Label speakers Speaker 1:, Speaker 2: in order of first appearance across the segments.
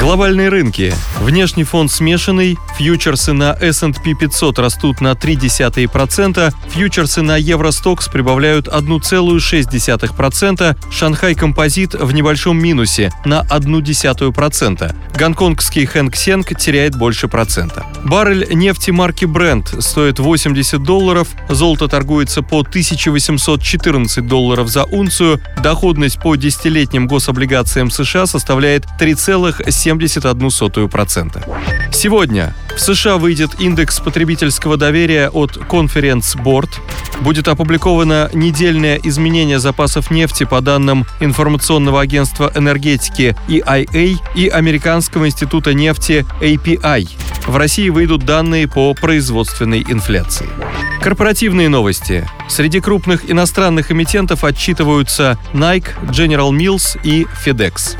Speaker 1: Глобальные рынки. Внешний фон смешанный, фьючерсы на S&P 500 растут на 0,3%, фьючерсы на Евростокс прибавляют 1,6%, Шанхай Композит в небольшом минусе на 0,1%, гонконгский Хэнк Сенг теряет больше процента. Баррель нефти марки Brent стоит 80 долларов, золото торгуется по 1814 долларов за унцию, доходность по десятилетним гособлигациям США составляет 3,7%. 0,71%. Сегодня в США выйдет индекс потребительского доверия от Conference Board. Будет опубликовано недельное изменение запасов нефти по данным информационного агентства энергетики EIA и Американского института нефти API. В России выйдут данные по производственной инфляции. Корпоративные новости. Среди крупных иностранных эмитентов отчитываются Nike, General Mills и FedEx.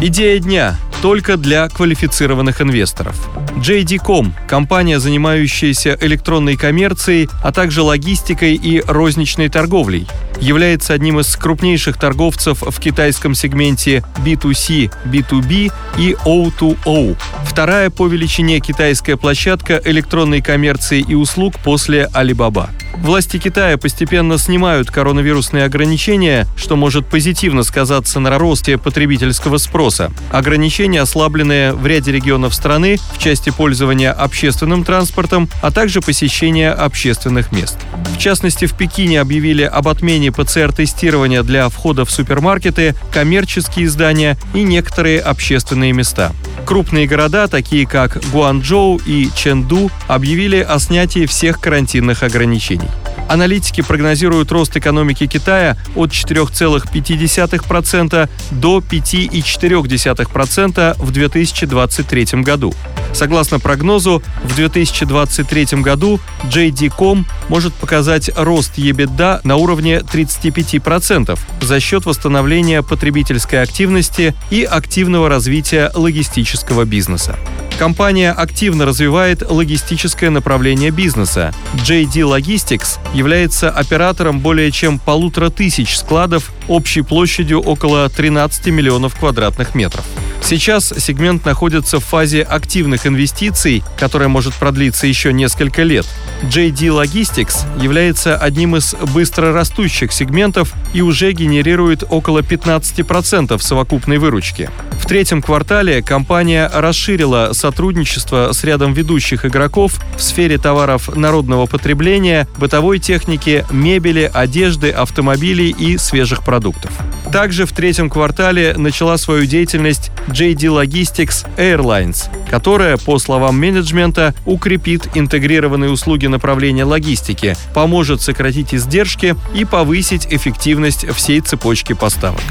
Speaker 1: Идея дня только для квалифицированных инвесторов. JD.com – компания, занимающаяся электронной коммерцией, а также логистикой и розничной торговлей, является одним из крупнейших торговцев в китайском сегменте B2C, B2B и O2O. Вторая по величине китайская площадка электронной коммерции и услуг после Alibaba. Власти Китая постепенно снимают коронавирусные ограничения, что может позитивно сказаться на росте потребительского спроса. Ограничения ослабленные в ряде регионов страны в части пользования общественным транспортом, а также посещения общественных мест. В частности, в Пекине объявили об отмене ПЦР-тестирования для входа в супермаркеты, коммерческие здания и некоторые общественные места. Крупные города, такие как Гуанчжоу и Чэнду, объявили о снятии всех карантинных ограничений. Аналитики прогнозируют рост экономики Китая от 4,5% до 5,4% в 2023 году. Согласно прогнозу, в 2023 году JD.com может показать рост EBITDA на уровне 35% за счет восстановления потребительской активности и активного развития логистического бизнеса. Компания активно развивает логистическое направление бизнеса. JD Logistics является оператором более чем полутора тысяч складов общей площадью около 13 миллионов квадратных метров. Сейчас сегмент находится в фазе активных инвестиций, которая может продлиться еще несколько лет. JD Logistics является одним из быстро растущих сегментов и уже генерирует около 15% совокупной выручки. Третьем квартале компания расширила сотрудничество с рядом ведущих игроков в сфере товаров народного потребления, бытовой техники, мебели, одежды, автомобилей и свежих продуктов. Также в третьем квартале начала свою деятельность JD Logistics Airlines, которая, по словам менеджмента, укрепит интегрированные услуги направления логистики, поможет сократить издержки и повысить эффективность всей цепочки поставок.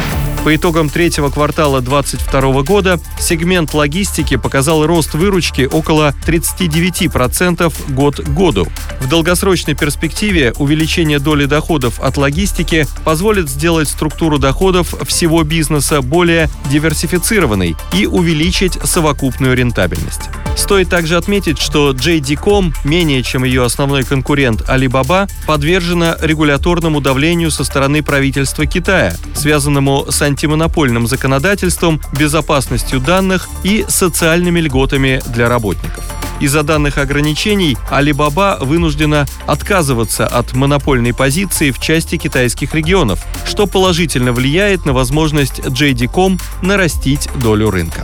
Speaker 1: По итогам третьего квартала 2022 года сегмент логистики показал рост выручки около 39% год к году. В долгосрочной перспективе увеличение доли доходов от логистики позволит сделать структуру доходов всего бизнеса более диверсифицированной и увеличить совокупную рентабельность. Стоит также отметить, что JD.com, менее чем ее основной конкурент Alibaba, подвержена регуляторному давлению со стороны правительства Китая, связанному с антимонопольным законодательством, безопасностью данных и социальными льготами для работников. Из-за данных ограничений Alibaba вынуждена отказываться от монопольной позиции в части китайских регионов, что положительно влияет на возможность JD.com нарастить долю рынка.